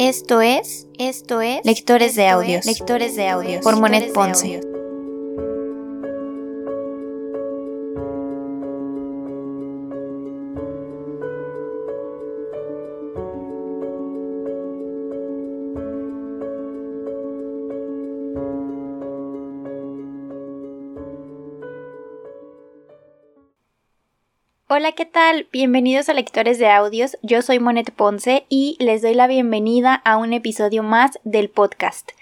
Esto es, esto es Lectores de Audios. es, Lectores de Audios Por Monet Ponce. Hola, ¿qué tal? Bienvenidos a Lectores de Audios. Yo soy Monet Ponce y les doy la bienvenida a un episodio más del podcast.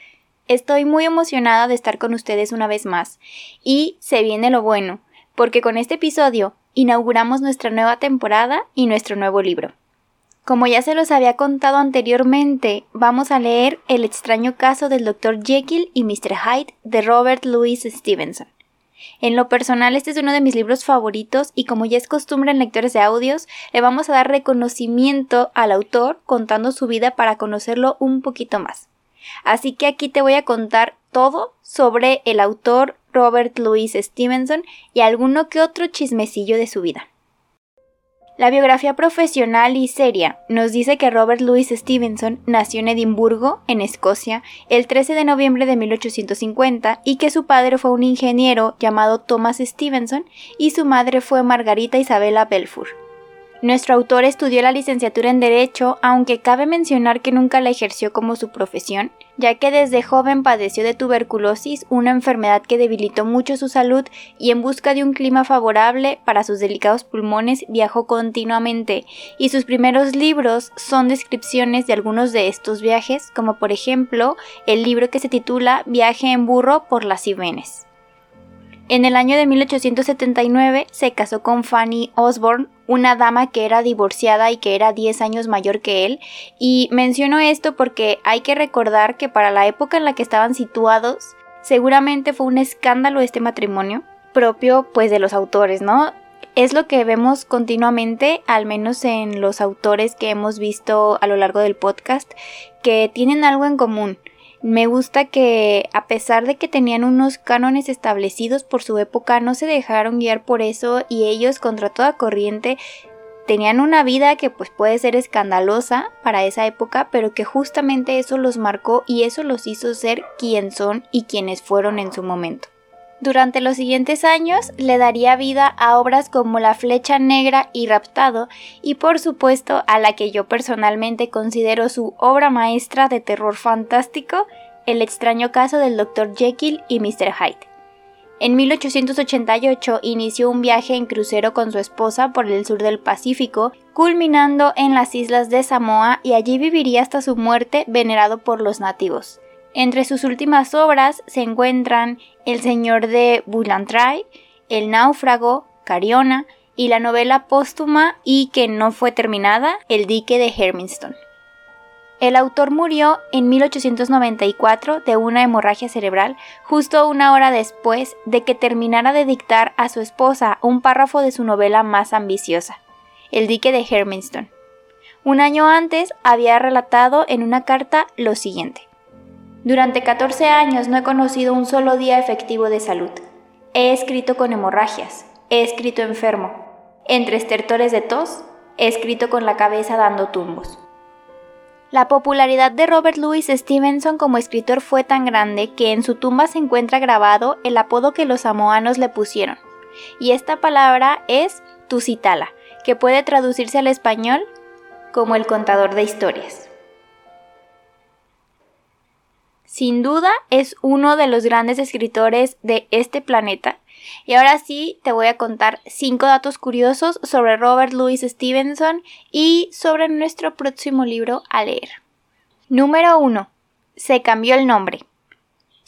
Estoy muy emocionada de estar con ustedes una vez más y se viene lo bueno, porque con este episodio inauguramos nuestra nueva temporada y nuestro nuevo libro. Como ya se los había contado anteriormente, vamos a leer El extraño caso del Dr. Jekyll y Mr. Hyde de Robert Louis Stevenson. En lo personal, este es uno de mis libros favoritos y como ya es costumbre en lectores de audios, le vamos a dar reconocimiento al autor contando su vida para conocerlo un poquito más. Así que aquí te voy a contar todo sobre el autor Robert Louis Stevenson y alguno que otro chismecillo de su vida. La biografía profesional y seria nos dice que Robert Louis Stevenson nació en Edimburgo, en Escocia, el 13 de noviembre de 1850 y que su padre fue un ingeniero llamado Thomas Stevenson y su madre fue Margarita Isabella Belfour. Nuestro autor estudió la licenciatura en Derecho, aunque cabe mencionar que nunca la ejerció como su profesión, ya que desde joven padeció de tuberculosis, una enfermedad que debilitó mucho su salud y en busca de un clima favorable para sus delicados pulmones viajó continuamente, y sus primeros libros son descripciones de algunos de estos viajes, como por ejemplo el libro que se titula Viaje en burro por las Cibenes. En el año de 1879 se casó con Fanny Osborne, una dama que era divorciada y que era 10 años mayor que él, y menciono esto porque hay que recordar que para la época en la que estaban situados, seguramente fue un escándalo este matrimonio, propio pues de los autores, ¿no? Es lo que vemos continuamente, al menos en los autores que hemos visto a lo largo del podcast, que tienen algo en común. Me gusta que, a pesar de que tenían unos cánones establecidos por su época, no se dejaron guiar por eso y ellos, contra toda corriente, tenían una vida que pues puede ser escandalosa para esa época, pero que justamente eso los marcó y eso los hizo ser quien son y quienes fueron en su momento. Durante los siguientes años le daría vida a obras como La Flecha Negra y Raptado y por supuesto a la que yo personalmente considero su obra maestra de terror fantástico, El extraño caso del Dr. Jekyll y Mr. Hyde. En 1888 inició un viaje en crucero con su esposa por el sur del Pacífico, culminando en las islas de Samoa y allí viviría hasta su muerte venerado por los nativos. Entre sus últimas obras se encuentran El Señor de Bulantray, El Náufrago, Cariona y la novela póstuma y que no fue terminada, El Dique de Hermiston. El autor murió en 1894 de una hemorragia cerebral, justo una hora después de que terminara de dictar a su esposa un párrafo de su novela más ambiciosa, El Dique de Hermiston. Un año antes había relatado en una carta lo siguiente. Durante 14 años no he conocido un solo día efectivo de salud. He escrito con hemorragias, he escrito enfermo. Entre estertores de tos, he escrito con la cabeza dando tumbos. La popularidad de Robert Louis Stevenson como escritor fue tan grande que en su tumba se encuentra grabado el apodo que los samoanos le pusieron. Y esta palabra es Tusitala, que puede traducirse al español como el contador de historias. Sin duda es uno de los grandes escritores de este planeta. Y ahora sí te voy a contar cinco datos curiosos sobre Robert Louis Stevenson y sobre nuestro próximo libro a leer. Número 1. Se cambió el nombre.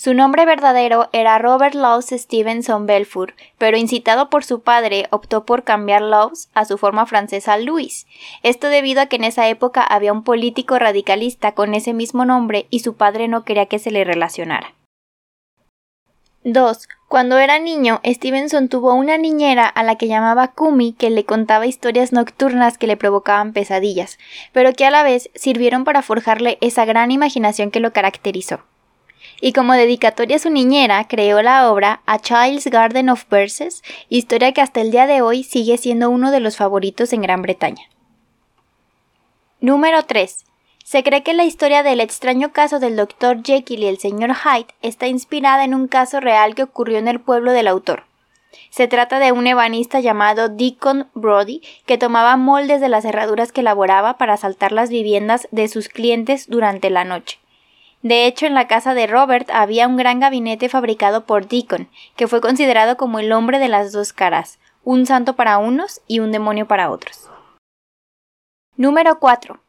Su nombre verdadero era Robert Laws Stevenson Belfour, pero incitado por su padre optó por cambiar Laws a su forma francesa Louis. Esto debido a que en esa época había un político radicalista con ese mismo nombre y su padre no quería que se le relacionara. 2. Cuando era niño, Stevenson tuvo una niñera a la que llamaba Kumi que le contaba historias nocturnas que le provocaban pesadillas, pero que a la vez sirvieron para forjarle esa gran imaginación que lo caracterizó y como dedicatoria a su niñera creó la obra A Child's Garden of Verses, historia que hasta el día de hoy sigue siendo uno de los favoritos en Gran Bretaña. Número 3. Se cree que la historia del extraño caso del Dr. Jekyll y el Sr. Hyde está inspirada en un caso real que ocurrió en el pueblo del autor. Se trata de un ebanista llamado Deacon Brody que tomaba moldes de las herraduras que elaboraba para asaltar las viviendas de sus clientes durante la noche. De hecho, en la casa de Robert había un gran gabinete fabricado por Deacon, que fue considerado como el hombre de las dos caras, un santo para unos y un demonio para otros. Número 4.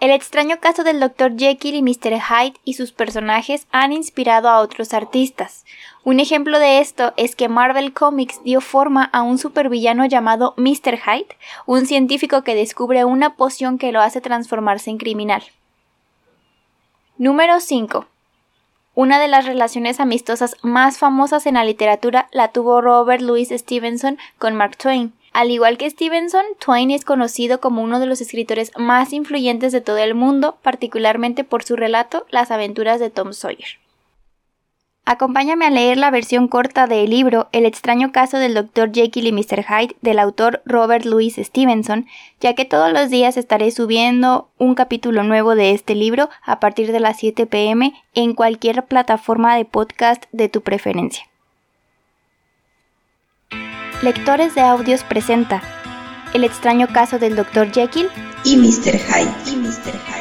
El extraño caso del Dr. Jekyll y Mr. Hyde y sus personajes han inspirado a otros artistas. Un ejemplo de esto es que Marvel Comics dio forma a un supervillano llamado Mr. Hyde, un científico que descubre una poción que lo hace transformarse en criminal. Número 5. Una de las relaciones amistosas más famosas en la literatura la tuvo Robert Louis Stevenson con Mark Twain. Al igual que Stevenson, Twain es conocido como uno de los escritores más influyentes de todo el mundo, particularmente por su relato Las aventuras de Tom Sawyer. Acompáñame a leer la versión corta del libro El extraño caso del Dr. Jekyll y Mr. Hyde del autor Robert Louis Stevenson, ya que todos los días estaré subiendo un capítulo nuevo de este libro a partir de las 7 pm en cualquier plataforma de podcast de tu preferencia. Lectores de Audios presenta El extraño caso del Dr. Jekyll y Mr. Hyde. Y Mr. Hyde.